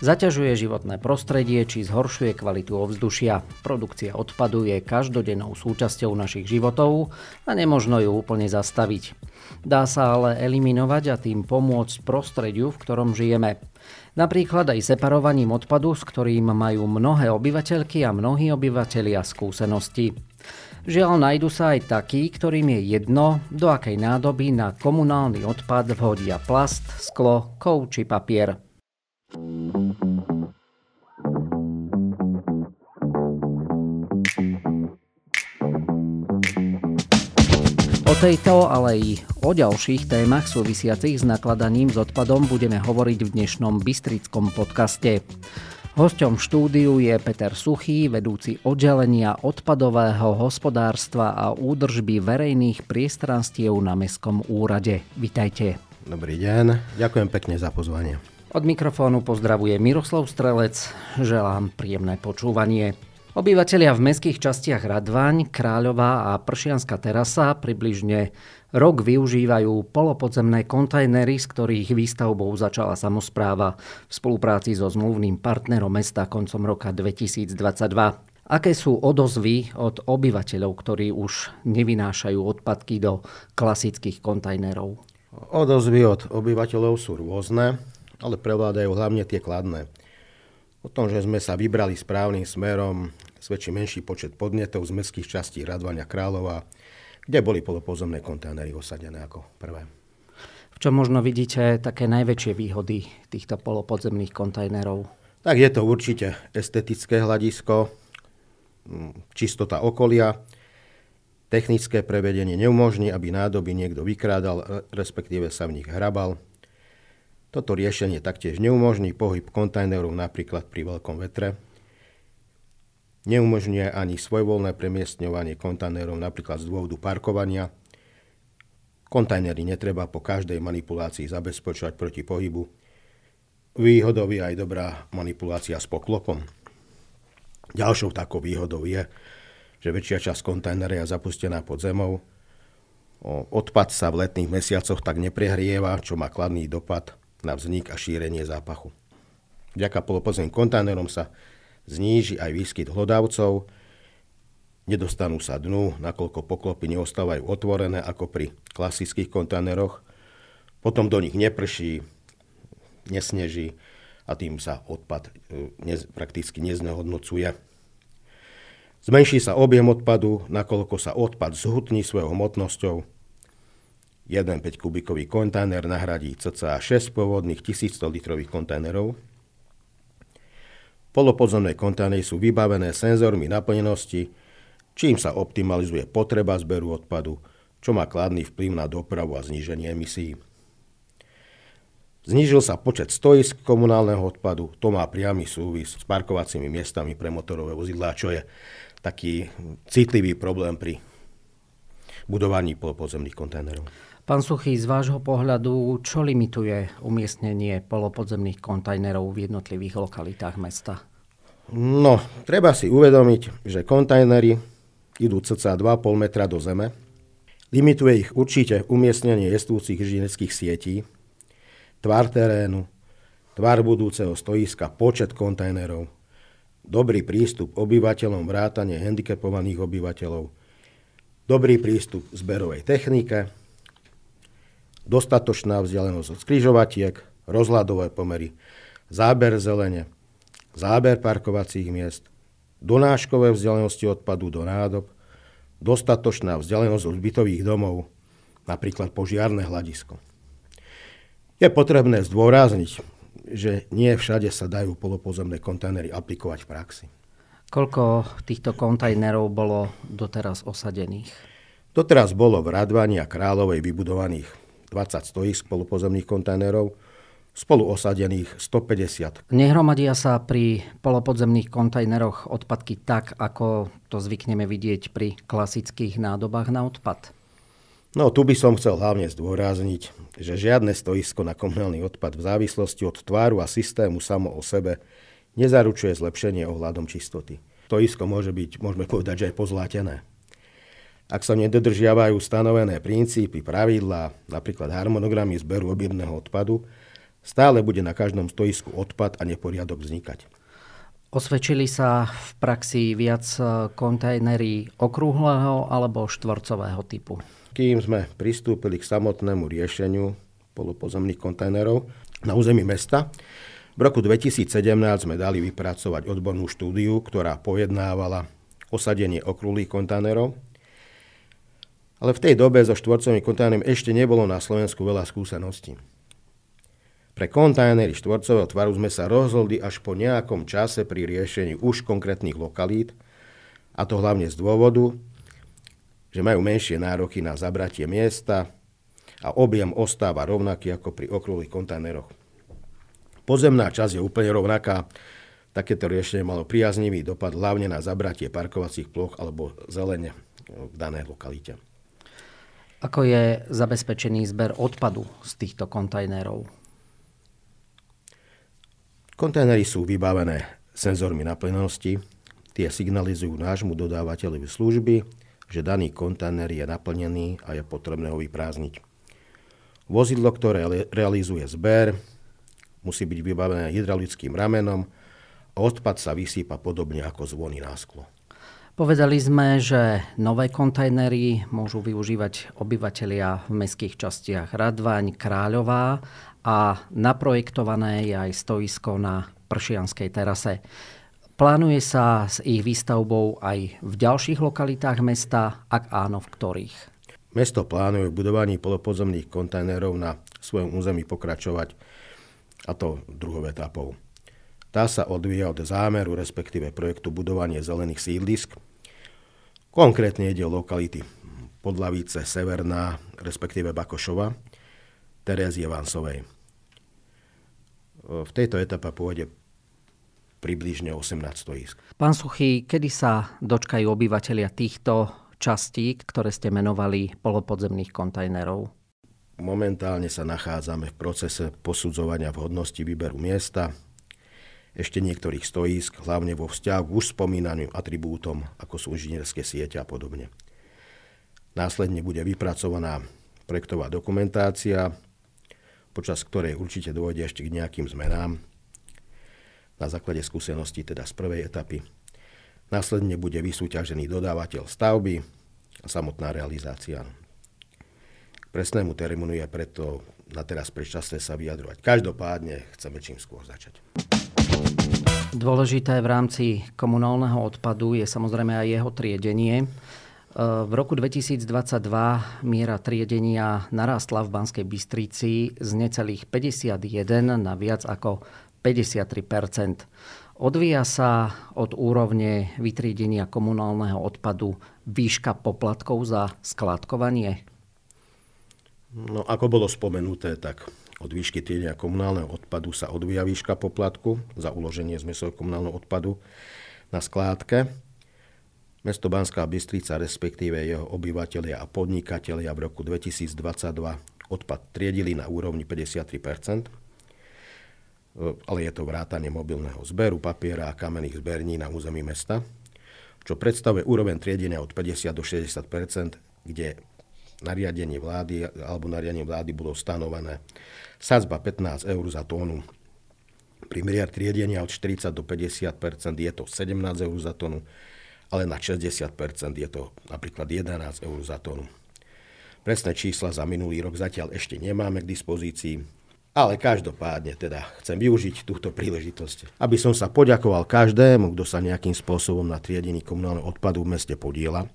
Zaťažuje životné prostredie či zhoršuje kvalitu ovzdušia. Produkcia odpadu je každodennou súčasťou našich životov a nemožno ju úplne zastaviť. Dá sa ale eliminovať a tým pomôcť prostrediu, v ktorom žijeme. Napríklad aj separovaním odpadu, s ktorým majú mnohé obyvateľky a mnohí obyvateľia skúsenosti. Žiaľ, nájdu sa aj takí, ktorým je jedno, do akej nádoby na komunálny odpad vhodia plast, sklo, kov či papier. O tejto, ale i o ďalších témach súvisiacich s nakladaním s odpadom budeme hovoriť v dnešnom Bystrickom podcaste. Hosťom štúdiu je Peter Suchý, vedúci oddelenia odpadového hospodárstva a údržby verejných priestranstiev na Mestskom úrade. Vitajte. Dobrý deň, ďakujem pekne za pozvanie. Od mikrofónu pozdravuje Miroslav Strelec, želám príjemné počúvanie. Obyvatelia v mestských častiach Radvaň, Kráľová a Pršianská terasa približne rok využívajú polopodzemné kontajnery, z ktorých výstavbou začala samozpráva v spolupráci so zmluvným partnerom mesta koncom roka 2022. Aké sú odozvy od obyvateľov, ktorí už nevynášajú odpadky do klasických kontajnerov? Odozvy od obyvateľov sú rôzne, ale prevládajú hlavne tie kladné. O tom, že sme sa vybrali správnym smerom, svedčí menší počet podnetov z mestských častí Radvania Králova, kde boli polopozemné kontajnery osadené ako prvé. V čom možno vidíte také najväčšie výhody týchto polopodzemných kontajnerov? Tak je to určite estetické hľadisko, čistota okolia, technické prevedenie neumožní, aby nádoby niekto vykrádal, respektíve sa v nich hrabal, toto riešenie taktiež neumožní pohyb kontajnerov napríklad pri veľkom vetre. Neumožňuje ani svojvoľné premiestňovanie kontajnerov napríklad z dôvodu parkovania. Kontajnery netreba po každej manipulácii zabezpečovať proti pohybu. Výhodou je aj dobrá manipulácia s poklopom. Ďalšou takou výhodou je, že väčšia časť kontajnera je zapustená pod zemou. Odpad sa v letných mesiacoch tak neprehrieva, čo má kladný dopad na vznik a šírenie zápachu. Vďaka polopozemným kontajnerom sa zníži aj výskyt hlodavcov, nedostanú sa dnu, nakoľko poklopy neostávajú otvorené ako pri klasických kontajneroch, potom do nich neprší, nesneží a tým sa odpad e, ne, prakticky neznehodnocuje. Zmenší sa objem odpadu, nakoľko sa odpad zhutní svojou hmotnosťou, Jeden 5 kubikový kontajner nahradí cca 6 pôvodných 1100 litrových kontajnerov. Polopodzemné kontajnery sú vybavené senzormi naplnenosti, čím sa optimalizuje potreba zberu odpadu, čo má kladný vplyv na dopravu a zníženie emisí. Znížil sa počet stoisk komunálneho odpadu, to má priamy súvis s parkovacími miestami pre motorové vozidlá, čo je taký citlivý problém pri budovaní polopodzemných kontajnerov. Pán Suchý, z vášho pohľadu, čo limituje umiestnenie polopodzemných kontajnerov v jednotlivých lokalitách mesta? No, treba si uvedomiť, že kontajnery idú cca 2,5 metra do zeme. Limituje ich určite umiestnenie jestvúcich inžinierských sietí, tvar terénu, tvar budúceho stoiska, počet kontajnerov, dobrý prístup obyvateľom, vrátanie handicapovaných obyvateľov, dobrý prístup zberovej technike, dostatočná vzdialenosť od skrižovatiek, rozhľadové pomery, záber zelene, záber parkovacích miest, donáškové vzdialenosti odpadu do nádob, dostatočná vzdialenosť od bytových domov, napríklad požiarné hľadisko. Je potrebné zdôrazniť, že nie všade sa dajú polopozemné kontajnery aplikovať v praxi. Koľko týchto kontajnerov bolo doteraz osadených? Doteraz bolo v Radvani a Kráľovej vybudovaných 20 stojísk polopozemných kontajnerov, spolu osadených 150. Nehromadia sa pri polopodzemných kontajneroch odpadky tak, ako to zvykneme vidieť pri klasických nádobách na odpad? No tu by som chcel hlavne zdôrazniť, že žiadne stoisko na komunálny odpad v závislosti od tváru a systému samo o sebe nezaručuje zlepšenie ohľadom čistoty. Stoisko môže byť, môžeme povedať, že aj pozlátené. Ak sa nedodržiavajú stanovené princípy, pravidlá, napríklad harmonogramy zberu objemného odpadu, Stále bude na každom stoisku odpad a neporiadok vznikať. Osvedčili sa v praxi viac kontajnery okrúhleho alebo štvorcového typu? Kým sme pristúpili k samotnému riešeniu polopozemných kontajnerov na území mesta, v roku 2017 sme dali vypracovať odbornú štúdiu, ktorá pojednávala osadenie okrúhlych kontajnerov. Ale v tej dobe so štvorcovými kontajnermi ešte nebolo na Slovensku veľa skúseností. Pre kontajnery štvorcového tvaru sme sa rozhodli až po nejakom čase pri riešení už konkrétnych lokalít, a to hlavne z dôvodu, že majú menšie nároky na zabratie miesta a objem ostáva rovnaký ako pri okrúhlych kontajneroch. Pozemná časť je úplne rovnaká, takéto riešenie malo priaznivý dopad hlavne na zabratie parkovacích ploch alebo zelene v danej lokalite. Ako je zabezpečený zber odpadu z týchto kontajnerov? Kontajnery sú vybavené senzormi naplnenosti. Tie signalizujú nášmu dodávateľovi služby, že daný kontajner je naplnený a je potrebné ho vyprázdniť. Vozidlo, ktoré realizuje zber, musí byť vybavené hydraulickým ramenom a odpad sa vysýpa podobne ako zvony na sklo. Povedali sme, že nové kontajnery môžu využívať obyvateľia v mestských častiach Radvaň, Kráľová a naprojektované je aj stoisko na Pršianskej terase. Plánuje sa s ich výstavbou aj v ďalších lokalitách mesta, ak áno, v ktorých? Mesto plánuje v budovaní polopodzemných kontajnerov na svojom území pokračovať, a to druhou etapou. Tá sa odvíja od zámeru, respektíve projektu budovanie zelených sídlisk. Konkrétne ide o lokality Podlavice, Severná, respektíve Bakošova, Terezie Vansovej. V tejto etape pôjde približne 18 stojísk. Pán Suchý, kedy sa dočkajú obyvateľia týchto častí, ktoré ste menovali polopodzemných kontajnerov? Momentálne sa nachádzame v procese posudzovania vhodnosti výberu miesta, ešte niektorých stojísk, hlavne vo vzťahu k už spomínaným atribútom, ako sú inžinierské siete a podobne. Následne bude vypracovaná projektová dokumentácia, počas ktorej určite dôjde ešte k nejakým zmenám na základe skúseností teda z prvej etapy. Následne bude vysúťažený dodávateľ stavby a samotná realizácia. K presnému termínu je preto na teraz predčasné sa vyjadrovať. Každopádne chceme čím skôr začať. Dôležité v rámci komunálneho odpadu je samozrejme aj jeho triedenie. V roku 2022 miera triedenia narastla v Banskej Bystrici z necelých 51 na viac ako 53% Odvíja sa od úrovne vytriedenia komunálneho odpadu výška poplatkov za skladkovanie? No, ako bolo spomenuté, tak od výšky triedenia komunálneho odpadu sa odvíja výška poplatku za uloženie zmesov komunálneho odpadu na skládke. Mesto Banská Bystrica, respektíve jeho obyvateľia a podnikatelia v roku 2022 odpad triedili na úrovni 53% ale je to vrátanie mobilného zberu, papiera a kamenných zberní na území mesta, čo predstavuje úroveň triedenia od 50 do 60% kde nariadenie vlády alebo nariadenie vlády bolo stanovené sadzba 15 eur za tónu. Pri meriar triedenia od 40 do 50% je to 17 eur za tónu ale na 60% je to napríklad 11 eur za tonu. Presné čísla za minulý rok zatiaľ ešte nemáme k dispozícii, ale každopádne teda chcem využiť túto príležitosť, aby som sa poďakoval každému, kto sa nejakým spôsobom na triedení komunálneho odpadu v meste podiela,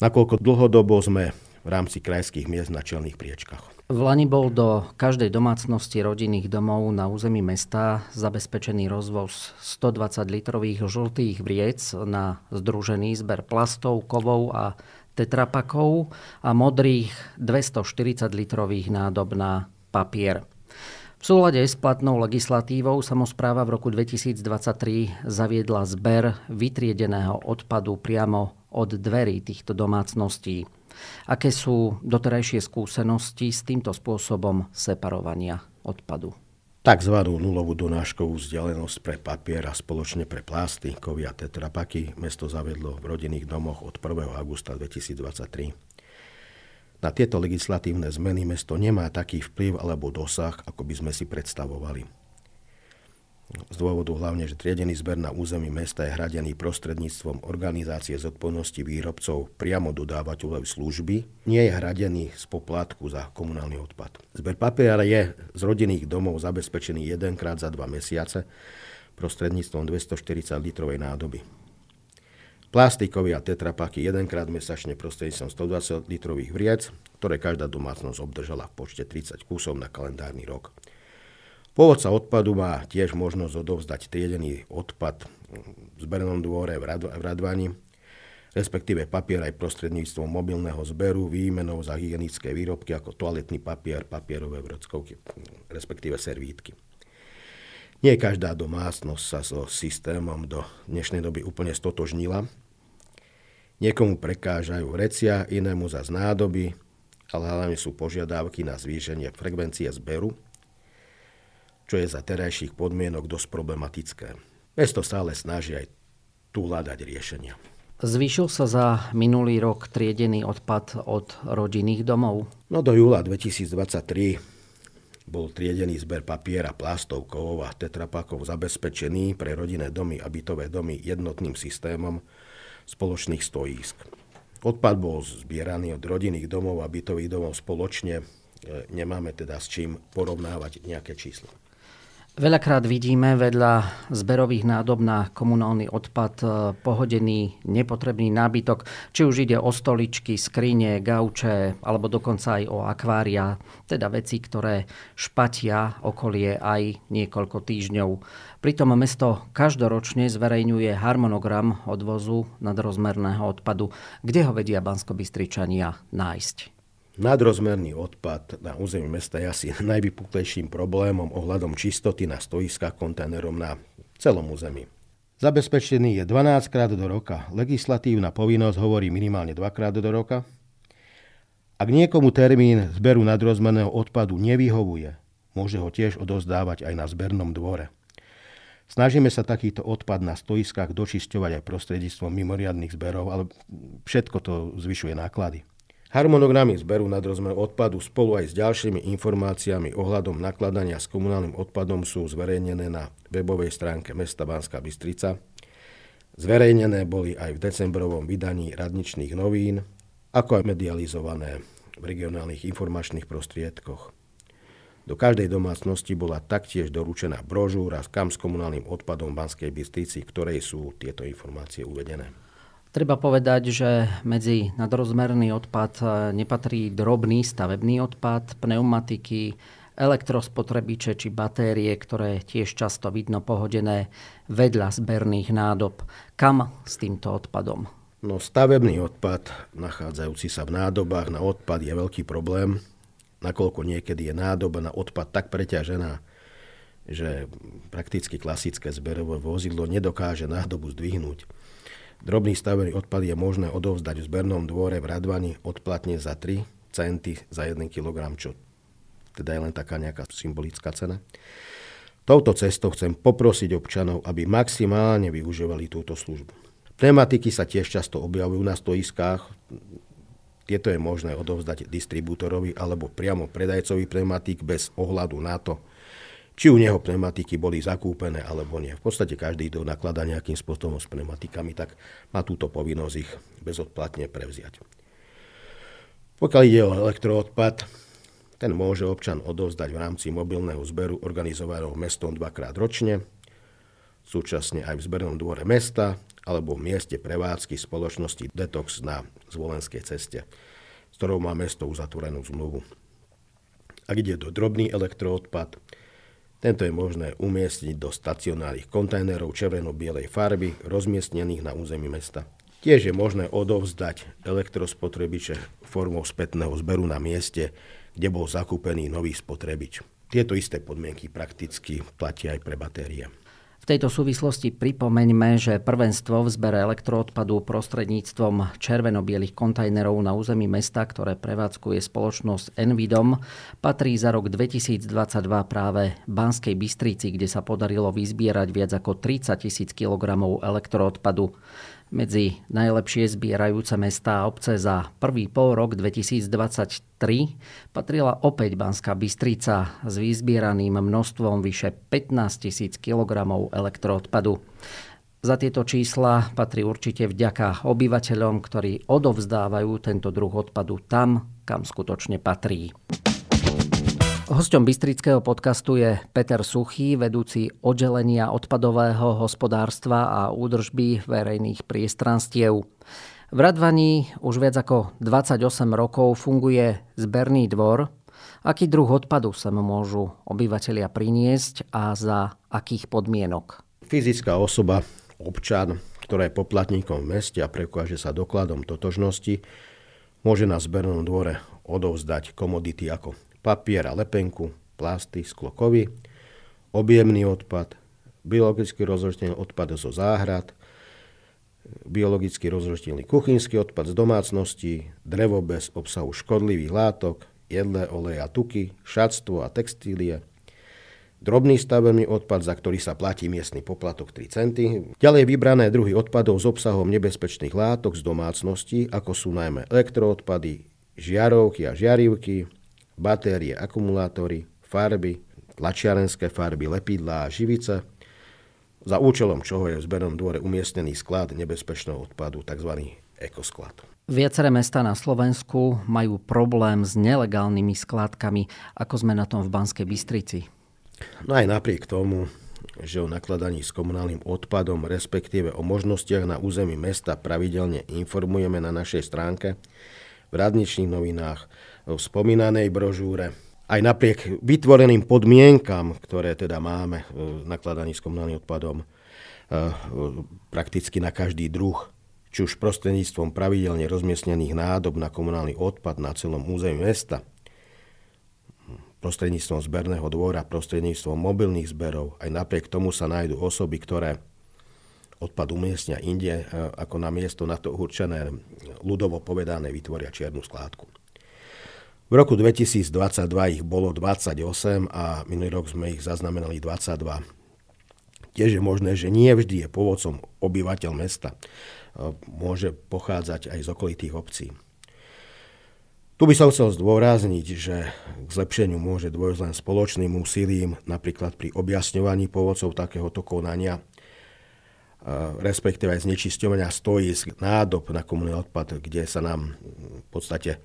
nakoľko dlhodobo sme v rámci krajských miest na čelných priečkách. V Lani bol do každej domácnosti rodinných domov na území mesta zabezpečený rozvoz 120 litrových žltých vriec na združený zber plastov, kovov a tetrapakov a modrých 240 litrových nádob na papier. V súlade s platnou legislatívou samozpráva v roku 2023 zaviedla zber vytriedeného odpadu priamo od dverí týchto domácností. Aké sú doterajšie skúsenosti s týmto spôsobom separovania odpadu? Takzvanú nulovú donáškovú vzdialenosť pre papier a spoločne pre plasty, kovy a tetrapaky mesto zavedlo v rodinných domoch od 1. augusta 2023. Na tieto legislatívne zmeny mesto nemá taký vplyv alebo dosah, ako by sme si predstavovali. Z dôvodu hlavne, že triedený zber na území mesta je hradený prostredníctvom organizácie zodpovednosti výrobcov priamo dodávateľov služby, nie je hradený z poplatku za komunálny odpad. Zber papiera je z rodinných domov zabezpečený jedenkrát za dva mesiace prostredníctvom 240 litrovej nádoby. Plastikový a tetrapaky jedenkrát mesačne prostredníctvom 120 litrových vriec, ktoré každá domácnosť obdržala v počte 30 kusov na kalendárny rok. Pôvodca odpadu má tiež možnosť odovzdať triedený odpad v zbernom dvore v, Rad- v Radvani, respektíve papier aj prostredníctvom mobilného zberu, výmenou za hygienické výrobky ako toaletný papier, papierové vrockovky, respektíve servítky. Nie každá domácnosť sa so systémom do dnešnej doby úplne stotožnila. Niekomu prekážajú vrecia, inému za nádoby, ale hlavne sú požiadavky na zvýšenie frekvencie zberu, čo je za terajších podmienok dosť problematické. Mesto stále snaží aj tu hľadať riešenia. Zvýšil sa za minulý rok triedený odpad od rodinných domov? No do júla 2023 bol triedený zber papiera, plastov, kovov a tetrapakov zabezpečený pre rodinné domy a bytové domy jednotným systémom spoločných stojísk. Odpad bol zbieraný od rodinných domov a bytových domov spoločne. E, nemáme teda s čím porovnávať nejaké čísla. Veľakrát vidíme vedľa zberových nádob na komunálny odpad e, pohodený nepotrebný nábytok, či už ide o stoličky, skrine, gauče alebo dokonca aj o akvária, teda veci, ktoré špatia okolie aj niekoľko týždňov. Pritom mesto každoročne zverejňuje harmonogram odvozu nadrozmerného odpadu, kde ho vedia banskobystričania nájsť. Nadrozmerný odpad na území mesta je asi najvypuklejším problémom ohľadom čistoty na stoiskách kontajnerom na celom území. Zabezpečený je 12 krát do roka. Legislatívna povinnosť hovorí minimálne 2 krát do roka. Ak niekomu termín zberu nadrozmerného odpadu nevyhovuje, môže ho tiež odozdávať aj na zbernom dvore. Snažíme sa takýto odpad na stoiskách dočisťovať aj prostredníctvom mimoriadných zberov, ale všetko to zvyšuje náklady. Harmonogramy zberu nadrozmer odpadu spolu aj s ďalšími informáciami ohľadom nakladania s komunálnym odpadom sú zverejnené na webovej stránke mesta Banská Bystrica. Zverejnené boli aj v decembrovom vydaní radničných novín, ako aj medializované v regionálnych informačných prostriedkoch. Do každej domácnosti bola taktiež doručená brožúra kam s komunálnym odpadom Banskej Bystrici, v ktorej sú tieto informácie uvedené. Treba povedať, že medzi nadrozmerný odpad e, nepatrí drobný stavebný odpad, pneumatiky, elektrospotrebiče či batérie, ktoré tiež často vidno pohodené vedľa zberných nádob. Kam s týmto odpadom? No stavebný odpad, nachádzajúci sa v nádobách na odpad je veľký problém, nakoľko niekedy je nádoba na odpad tak preťažená, že prakticky klasické zberové vozidlo nedokáže nádobu zdvihnúť. Drobný stavený odpad je možné odovzdať v zbernom dvore v Radvani odplatne za 3 centy za 1 kg, čo teda je len taká nejaká symbolická cena. Touto cestou chcem poprosiť občanov, aby maximálne využívali túto službu. Pneumatiky sa tiež často objavujú na stoiskách. Tieto je možné odovzdať distribútorovi alebo priamo predajcovi pneumatik bez ohľadu na to, či u neho pneumatiky boli zakúpené alebo nie. V podstate každý, kto nakladá nejakým spôsobom s pneumatikami, tak má túto povinnosť ich bezodplatne prevziať. Pokiaľ ide o elektroodpad, ten môže občan odovzdať v rámci mobilného zberu organizovaného mestom dvakrát ročne, súčasne aj v zbernom dvore mesta alebo v mieste prevádzky spoločnosti Detox na Zvolenskej ceste, s ktorou má mesto uzatvorenú zmluvu. Ak ide do drobný elektroodpad, tento je možné umiestniť do stacionárnych kontajnerov červeno-bielej farby rozmiestnených na území mesta. Tiež je možné odovzdať elektrospotrebiče formou spätného zberu na mieste, kde bol zakúpený nový spotrebič. Tieto isté podmienky prakticky platia aj pre batérie. V tejto súvislosti pripomeňme, že prvenstvo v zbere elektroodpadu prostredníctvom červeno-bielých kontajnerov na území mesta, ktoré prevádzkuje spoločnosť Envidom, patrí za rok 2022 práve Banskej Bystrici, kde sa podarilo vyzbierať viac ako 30 tisíc kg elektroodpadu. Medzi najlepšie zbierajúce mestá a obce za prvý pol rok 2023 patrila opäť Banská Bystrica s vyzbieraným množstvom vyše 15 tisíc kg elektroodpadu. Za tieto čísla patrí určite vďaka obyvateľom, ktorí odovzdávajú tento druh odpadu tam, kam skutočne patrí. Hosťom Bystrického podcastu je Peter Suchý, vedúci oddelenia odpadového hospodárstva a údržby verejných priestranstiev. V Radvaní už viac ako 28 rokov funguje zberný dvor. Aký druh odpadu sa môžu obyvateľia priniesť a za akých podmienok? Fyzická osoba, občan, ktorá je poplatníkom v meste a prekáže sa dokladom totožnosti, môže na zbernom dvore odovzdať komodity ako papier a lepenku, plasty, sklo objemný odpad, biologicky rozložiteľný odpad zo záhrad, biologicky rozložiteľný kuchynský odpad z domácností, drevo bez obsahu škodlivých látok, jedlé oleje a tuky, šatstvo a textílie, drobný stavebný odpad, za ktorý sa platí miestny poplatok 3 centy, ďalej vybrané druhy odpadov s obsahom nebezpečných látok z domácností, ako sú najmä elektroodpady, žiarovky a žiarivky, batérie, akumulátory, farby, tlačiarenské farby, lepidlá a živice, za účelom čoho je v zbernom dvore umiestnený sklad nebezpečného odpadu, tzv. ekosklad. Viaceré mesta na Slovensku majú problém s nelegálnymi skládkami. Ako sme na tom v Banskej Bystrici? No aj napriek tomu, že o nakladaní s komunálnym odpadom, respektíve o možnostiach na území mesta pravidelne informujeme na našej stránke, v radničných novinách, v spomínanej brožúre. Aj napriek vytvoreným podmienkam, ktoré teda máme v nakladaní s komunálnym odpadom, e, prakticky na každý druh, či už prostredníctvom pravidelne rozmiestnených nádob na komunálny odpad na celom území mesta, prostredníctvom zberného dvora, prostredníctvom mobilných zberov. Aj napriek tomu sa nájdú osoby, ktoré odpad umiestnia inde, e, ako na miesto na to určené, ľudovo povedané, vytvoria čiernu skládku. V roku 2022 ich bolo 28 a minulý rok sme ich zaznamenali 22. Tiež je možné, že nie vždy je pôvodcom obyvateľ mesta. E, môže pochádzať aj z okolitých obcí. Tu by som chcel zdôrazniť, že k zlepšeniu môže dôjsť len spoločným úsilím, napríklad pri objasňovaní pôvodcov takéhoto konania, e, respektíve aj znečisťovania stojísk, nádob na komunálny odpad, kde sa nám v podstate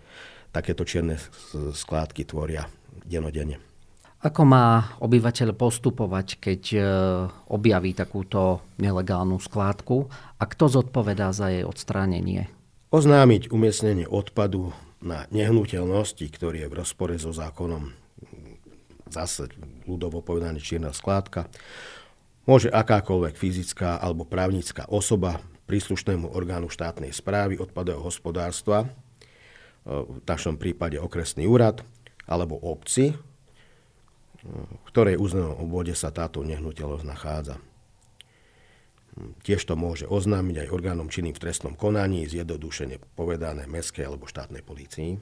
takéto čierne skládky tvoria denodenne. Ako má obyvateľ postupovať, keď e, objaví takúto nelegálnu skládku a kto zodpovedá za jej odstránenie? Oznámiť umiestnenie odpadu na nehnuteľnosti, ktorý je v rozpore so zákonom, zase ľudovo povedané čierna skládka, môže akákoľvek fyzická alebo právnická osoba príslušnému orgánu štátnej správy odpadového hospodárstva v našom prípade okresný úrad, alebo obci, v ktorej územnom obvode sa táto nehnuteľnosť nachádza. Tiež to môže oznámiť aj orgánom činným v trestnom konaní, zjednodušene povedané mestskej alebo štátnej polícii.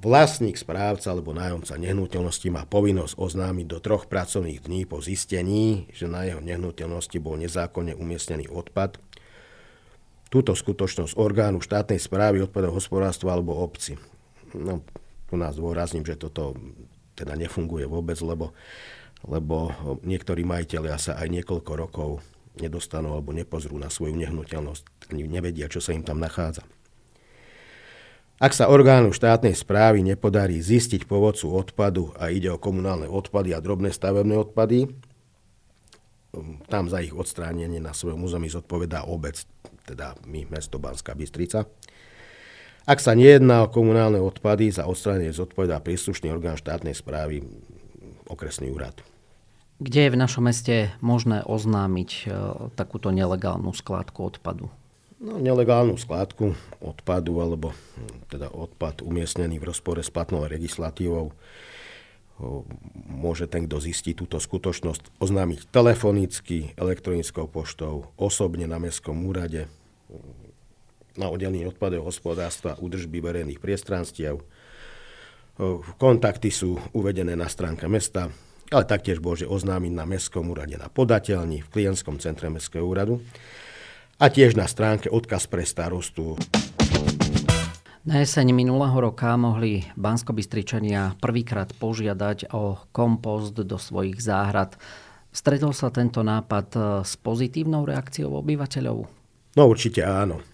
Vlastník, správca alebo nájomca nehnuteľnosti má povinnosť oznámiť do troch pracovných dní po zistení, že na jeho nehnuteľnosti bol nezákonne umiestnený odpad túto skutočnosť orgánu štátnej správy odpadov hospodárstva alebo obci. No, tu nás dôrazním, že toto teda nefunguje vôbec, lebo, lebo niektorí majiteľia sa aj niekoľko rokov nedostanú alebo nepozrú na svoju nehnuteľnosť, ani nevedia, čo sa im tam nachádza. Ak sa orgánu štátnej správy nepodarí zistiť povodcu odpadu a ide o komunálne odpady a drobné stavebné odpady, tam za ich odstránenie na svojom území zodpovedá obec, teda my, mesto Banská Bystrica. Ak sa nejedná o komunálne odpady, za odstránenie zodpovedá príslušný orgán štátnej správy, okresný úrad. Kde je v našom meste možné oznámiť e, takúto nelegálnu skládku odpadu? No, nelegálnu skládku odpadu, alebo teda odpad umiestnený v rozpore s platnou legislatívou, môže ten, kto zistí túto skutočnosť, oznámiť telefonicky, elektronickou poštou, osobne na mestskom úrade, na oddelení odpadov hospodárstva, údržby verejných priestranstiev. Kontakty sú uvedené na stránke mesta, ale taktiež môže oznámiť na mestskom úrade na podateľni v klientskom centre mestského úradu. a tiež na stránke odkaz pre starostu. Na jeseň minulého roka mohli Banskobystričania prvýkrát požiadať o kompost do svojich záhrad. Stretol sa tento nápad s pozitívnou reakciou obyvateľov? No určite áno.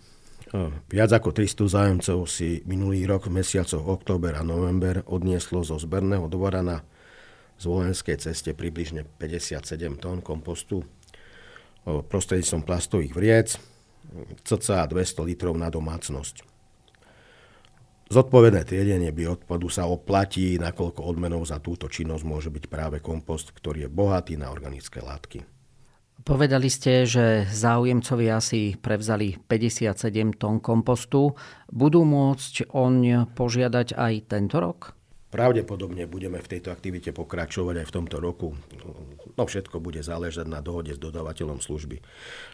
Viac ako 300 zájomcov si minulý rok v mesiacoch október a november odnieslo zo zberného dvora na zvolenskej ceste približne 57 tón kompostu prostredníctvom plastových vriec, cca 200 litrov na domácnosť. Zodpovedné triedenie bioodpadu sa oplatí, nakoľko odmenou za túto činnosť môže byť práve kompost, ktorý je bohatý na organické látky. Povedali ste, že záujemcovia si prevzali 57 tón kompostu. Budú môcť oň požiadať aj tento rok? Pravdepodobne budeme v tejto aktivite pokračovať aj v tomto roku. No všetko bude záležať na dohode s dodávateľom služby.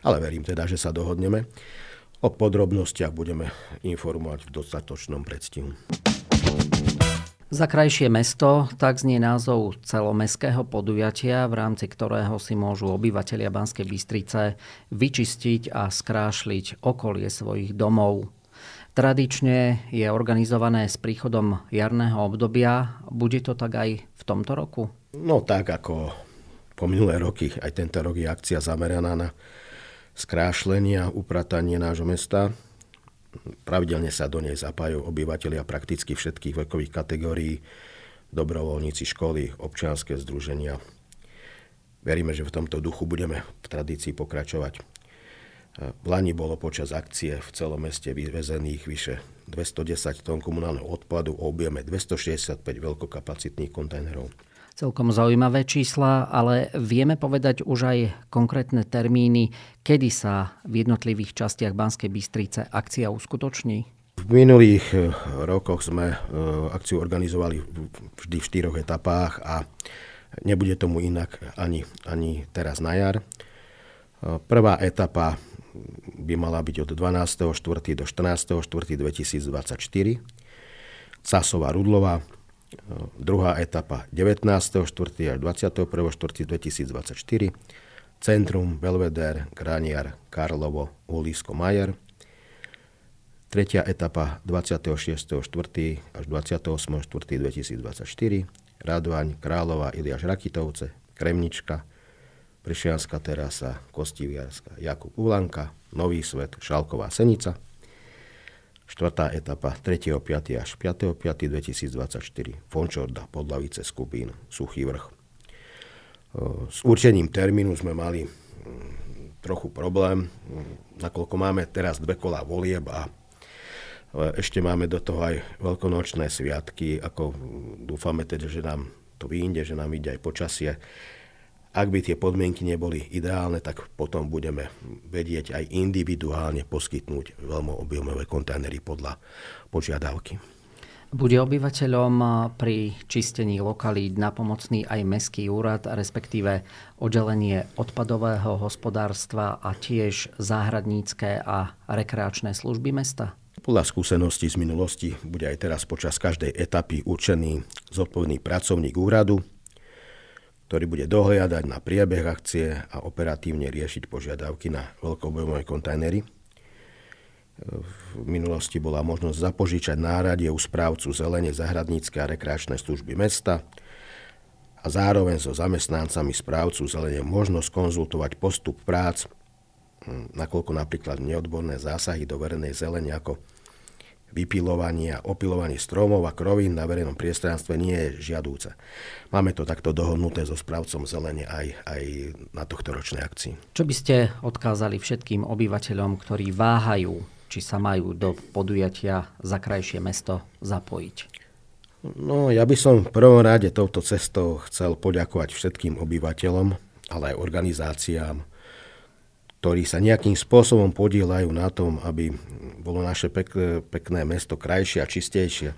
Ale verím teda, že sa dohodneme. O podrobnostiach budeme informovať v dostatočnom predstihu. Za krajšie mesto, tak znie názov celomestského podujatia, v rámci ktorého si môžu obyvateľia Banskej Bystrice vyčistiť a skrášliť okolie svojich domov. Tradične je organizované s príchodom jarného obdobia. Bude to tak aj v tomto roku? No tak ako po minulé roky, aj tento rok je akcia zameraná na skrášlenia, upratanie nášho mesta. Pravidelne sa do nej zapájajú obyvateľia prakticky všetkých vekových kategórií, dobrovoľníci školy, občianske združenia. Veríme, že v tomto duchu budeme v tradícii pokračovať. V Lani bolo počas akcie v celom meste vyvezených vyše 210 tón komunálneho odpadu o objeme 265 veľkokapacitných kontajnerov celkom zaujímavé čísla, ale vieme povedať už aj konkrétne termíny, kedy sa v jednotlivých častiach Banskej Bystrice akcia uskutoční? V minulých eh, rokoch sme eh, akciu organizovali vždy v štyroch etapách a nebude tomu inak ani, ani teraz na jar. Eh, prvá etapa by mala byť od 12.4. do 14.4.2024. Casová Rudlová, Druhá etapa 19.4. až 21.4.2024. Centrum, Belvedere, Graniar, Karlovo, Ulisko, Majer. Tretia etapa 26.4. až 28.4.2024. Radvaň, Králova, Iliáš Rakitovce, Kremnička, Prišianská terasa, Kostiviarska, Jakub Ulanka, Nový svet, Šalková Senica – Štvrtá etapa 3.5. až 5.5.2024 Fončorda, Podlavice, Skupín, Suchý vrch. S určením termínu sme mali mm, trochu problém, mm, nakoľko máme teraz dve kola volieb a ešte máme do toho aj veľkonočné sviatky, ako dúfame teda, že nám to vyjde, že nám ide aj počasie ak by tie podmienky neboli ideálne, tak potom budeme vedieť aj individuálne poskytnúť veľmi objemové kontajnery podľa požiadavky. Bude obyvateľom pri čistení lokalít napomocný aj Mestský úrad, respektíve oddelenie odpadového hospodárstva a tiež záhradnícke a rekreačné služby mesta? Podľa skúseností z minulosti bude aj teraz počas každej etapy určený zodpovedný pracovník úradu, ktorý bude dohliadať na priebeh akcie a operatívne riešiť požiadavky na veľkobojové kontajnery. V minulosti bola možnosť zapožičať náradie u správcu zelene zahradnícke a rekreačné služby mesta a zároveň so zamestnancami správcu zelene možnosť konzultovať postup prác, nakoľko napríklad neodborné zásahy do verejnej zelene ako vypilovanie a opilovanie stromov a krovín na verejnom priestranstve nie je žiadúce. Máme to takto dohodnuté so správcom zelene aj, aj na tohto ročnej akcii. Čo by ste odkázali všetkým obyvateľom, ktorí váhajú, či sa majú do podujatia za krajšie mesto zapojiť? No, ja by som v prvom rade touto cestou chcel poďakovať všetkým obyvateľom, ale aj organizáciám, ktorí sa nejakým spôsobom podielajú na tom, aby bolo naše pekné, pekné mesto krajšie a čistejšie.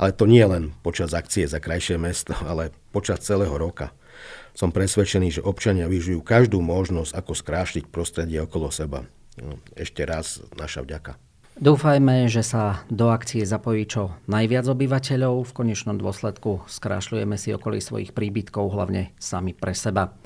Ale to nie len počas akcie za krajšie mesto, ale počas celého roka. Som presvedčený, že občania vyžijú každú možnosť, ako skrášliť prostredie okolo seba. No, ešte raz naša vďaka. Dúfajme, že sa do akcie zapojí čo najviac obyvateľov. V konečnom dôsledku skrášľujeme si okolí svojich príbytkov, hlavne sami pre seba.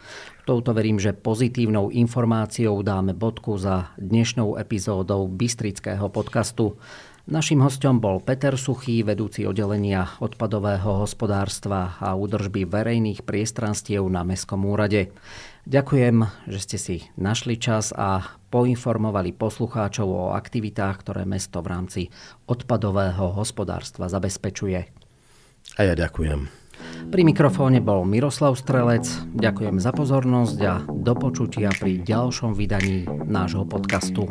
Touto verím, že pozitívnou informáciou dáme bodku za dnešnou epizódou Bystrického podcastu. Naším hostom bol Peter Suchý, vedúci oddelenia odpadového hospodárstva a údržby verejných priestranstiev na Mestskom úrade. Ďakujem, že ste si našli čas a poinformovali poslucháčov o aktivitách, ktoré mesto v rámci odpadového hospodárstva zabezpečuje. A ja ďakujem. Pri mikrofóne bol Miroslav Strelec. Ďakujem za pozornosť a do počutia pri ďalšom vydaní nášho podcastu.